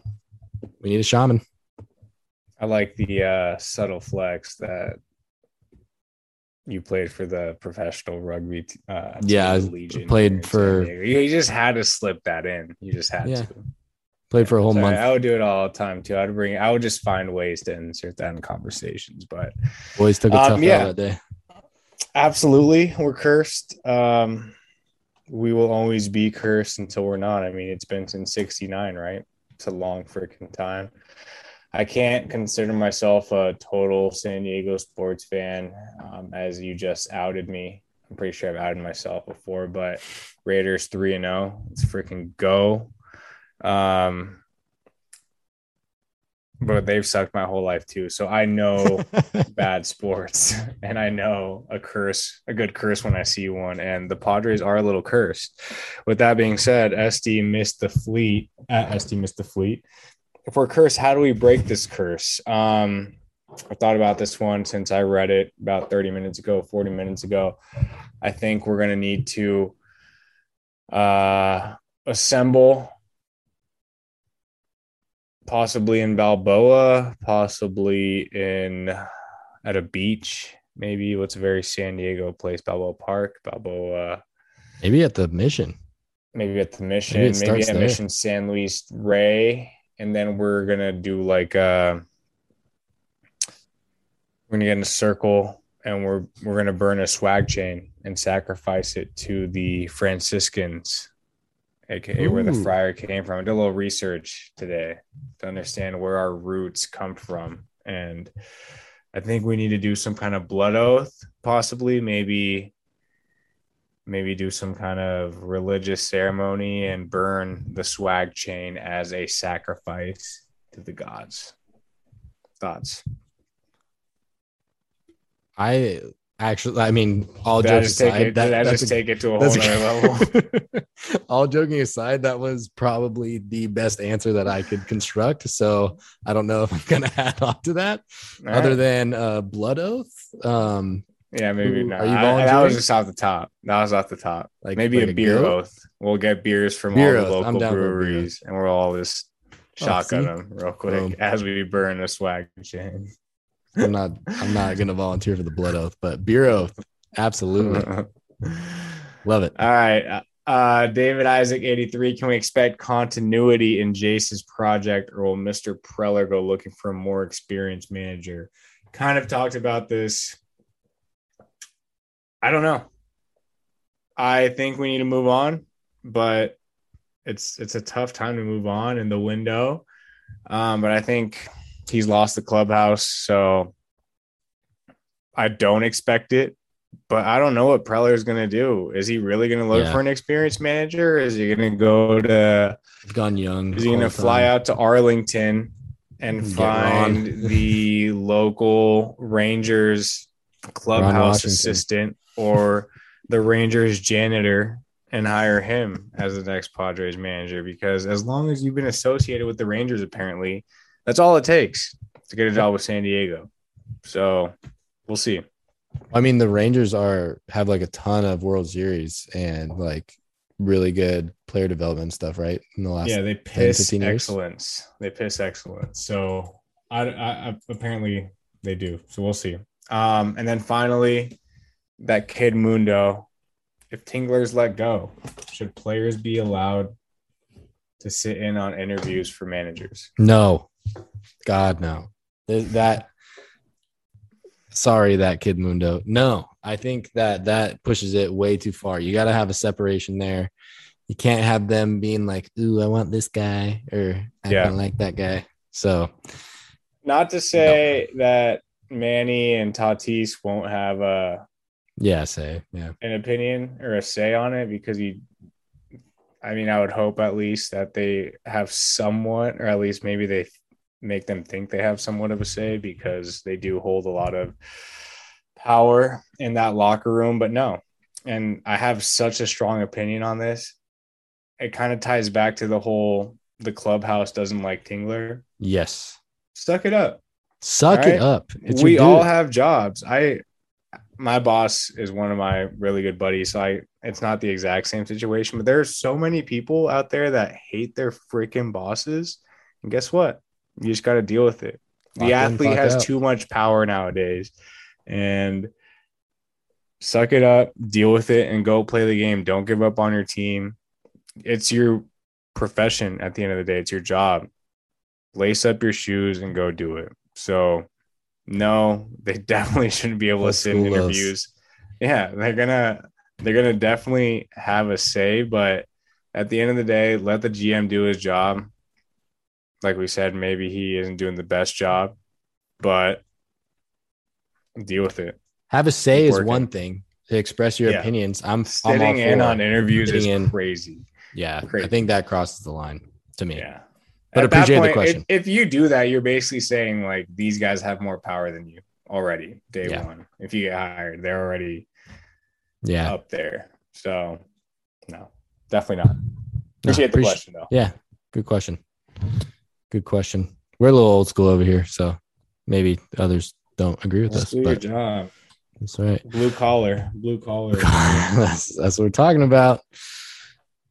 We need a shaman. I like the uh, subtle flex that you played for the professional rugby. T- uh, Yeah, Legion played here in San for- You just had to slip that in. You just had Yeah. to. Played for a whole Sorry, month. I would do it all the time too. I'd bring. I would just find ways to insert that in conversations. But Boys took a Um, tough yeah. That day. absolutely, we're cursed. Um, we will always be cursed until we're not. I mean, it's been since '69, right? It's a long freaking time. I can't consider myself a total San Diego sports fan, um, as you just outed me. I'm pretty sure I've outed myself before, but Raiders three and zero. Let's freaking go. Um, but they've sucked my whole life too, so I know bad sports, and I know a curse, a good curse when I see one. And the Padres are a little cursed. With that being said, SD missed the fleet. At SD missed the fleet. If we're cursed, how do we break this curse? Um, I thought about this one since I read it about 30 minutes ago, 40 minutes ago. I think we're gonna need to uh, assemble possibly in Balboa, possibly in at a beach, maybe what's a very San Diego place, Balboa Park, Balboa, Maybe at the mission. maybe at the mission, Maybe maybe, at there. Mission San Luis Rey, and then we're gonna do like uh we're gonna get in a circle and we're we're gonna burn a swag chain and sacrifice it to the Franciscans, aka where the friar came from. I did a little research today to understand where our roots come from, and I think we need to do some kind of blood oath, possibly, maybe maybe do some kind of religious ceremony and burn the swag chain as a sacrifice to the gods. Thoughts? I actually, I mean, all Did jokes aside, it, that, just a- take it to a whole nother level? All joking aside, that was probably the best answer that I could construct. So I don't know if I'm gonna add on to that, All other right. than uh, blood oath. Um, yeah, maybe Ooh, not. are you I- that was just off the top. That was off the top. like maybe like a beer oath. We'll get beers from Beer all the oath. Local down for a beer breweries, and we'll all just Oh, shotgun see? them real quick Boom. as we burn the swag chain. I'm not. I'm not gonna volunteer for the blood oath, but beer oath, absolutely love it. All right. Uh, David Isaac, 83. Can we expect continuity in Jace's project, or will Mr. Preller go looking for a more experienced manager? Kind of talked about this. I don't know. I think we need to move on, but it's it's a tough time to move on in the window. Um, but I think he's lost the clubhouse, so I don't expect it but I don't know what Preller is going to do. Is he really going to look Yeah. for an experienced manager? Is he going to go to? I've gone young. Is he going to fly out to Arlington and Get find the local Rangers clubhouse assistant or the Rangers janitor and hire him as the next Padres manager? Because as long as you've been associated with the Rangers, apparently, that's all it takes to get a job with San Diego. So we'll see. I mean, the Rangers are have like a ton of World Series and like really good player development stuff, right? In the last, yeah, they 10, piss 15 years? excellence. They piss excellence. So I, I, I apparently they do. So we'll see. Um, and then finally, that kid Mundo. If Tingler's let go, should players be allowed to sit in on interviews for managers? No, God, no. That. Sorry, that kid Mundo. No, I think that that pushes it way too far. You got to have a separation there. You can't have them being like, "Ooh, I want this guy," or "I Yeah. don't like that guy." So Not to say that Manny and Tatis won't have a yeah, say yeah, an opinion or a say on it because he I mean I would hope at least that they have somewhat or at least maybe they make them think they have somewhat of a say because they do hold a lot of power in that locker room but no and I have such a strong opinion on this it kind of ties back to the whole the clubhouse doesn't like Tingler yes. suck it up Suck right. it up. It's we all have jobs. I my boss is one of my really good buddies. So I it's not the exact same situation, but there's so many people out there that hate their freaking bosses. And guess what? You just got to deal with it. The in, athlete clock has out. too much power nowadays. And suck it up, deal with it, and go play the game. Don't give up on your team. It's your profession at the end of the day. It's your job. Lace up your shoes and go do it. So, no, they definitely shouldn't be able to sit in school us. interviews. Yeah, they're gonna they're gonna definitely have a say, but at the end of the day, let the GM do his job. Like we said, maybe he isn't doing the best job, but deal with it. Have a say is Working. one thing. To express your Yeah. opinions, I'm I'm Sitting in on interviews is in. crazy. Yeah, I think that crosses the line to me. Yeah. But At that appreciate the point, question. If, if you do that, you're basically saying like these guys have more power than you already day Yeah. one. If you get hired, they're already Yeah, up there. So no, definitely not. No, Appreciate the appreci- question though. Yeah, good question. Good question. We're a little old school over here, so maybe others don't agree with Let's us, do your job. that's right. Blue collar, blue collar. that's, that's what we're talking about.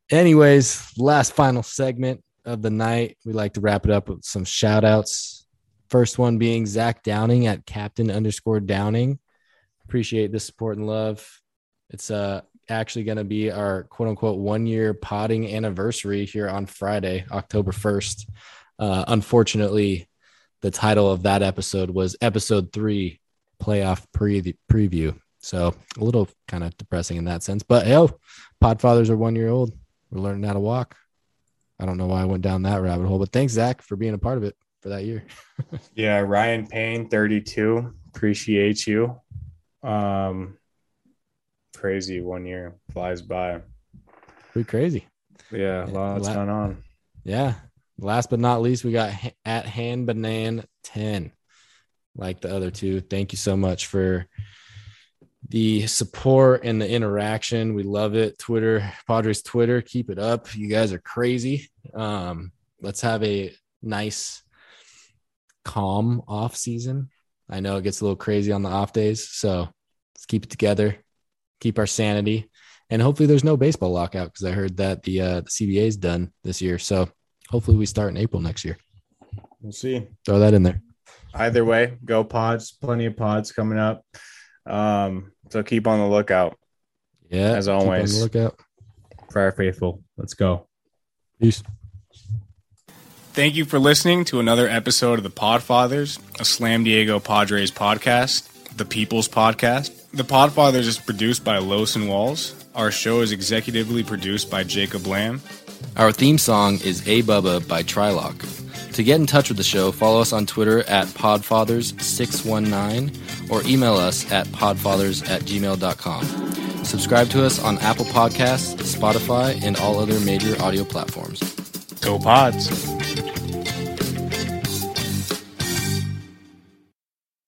Anyways, last final segment of the night. We like to wrap it up with some shout outs. First one being Zach Downing at captain underscore Downing. Appreciate the support and love. It's uh actually going to be our quote unquote one year potting anniversary here on Friday, October 1st. Uh, unfortunately, the title of that episode was episode three playoff pre- preview. So a little kind of depressing in that sense. But hell, Podfathers are one year old. We're learning how to walk. I don't know why I went down that rabbit hole, but thanks, Zach, for being a part of it for that year. yeah, Ryan Payne, 32. Appreciate you. Um crazy one year flies by. Pretty crazy. Yeah, lots la- going on. Yeah. Last but not least, we got at hand banan 10. Like the other two. Thank you so much for the support and the interaction. We love it. Twitter, Padres Twitter, keep it up. You guys are crazy. Um, let's have a nice, calm off season. I know it gets a little crazy on the off days, so let's keep it together, keep our sanity, and hopefully there's no baseball lockout because I heard that the uh, the CBA is done this year. So hopefully we start in April next year. We'll see. Throw that in there. Either way, go pods. Plenty of pods coming up. Um, so keep on the lookout Yeah, As keep on the always. lookout. for our faithful. Let's go. Peace. Thank you for listening to another episode of the Podfathers, a Slam Diego Padres podcast, the People's Podcast. The Podfathers is produced by Los and Walls. Our show is executively produced by Jacob Lamb. Our theme song is A Bubba by Trilock. To get in touch with the show, follow us on Twitter at podfathers619 or email us at podfathers at gmail.com. Subscribe to us on Apple Podcasts, Spotify, and all other major audio platforms. Go Pods.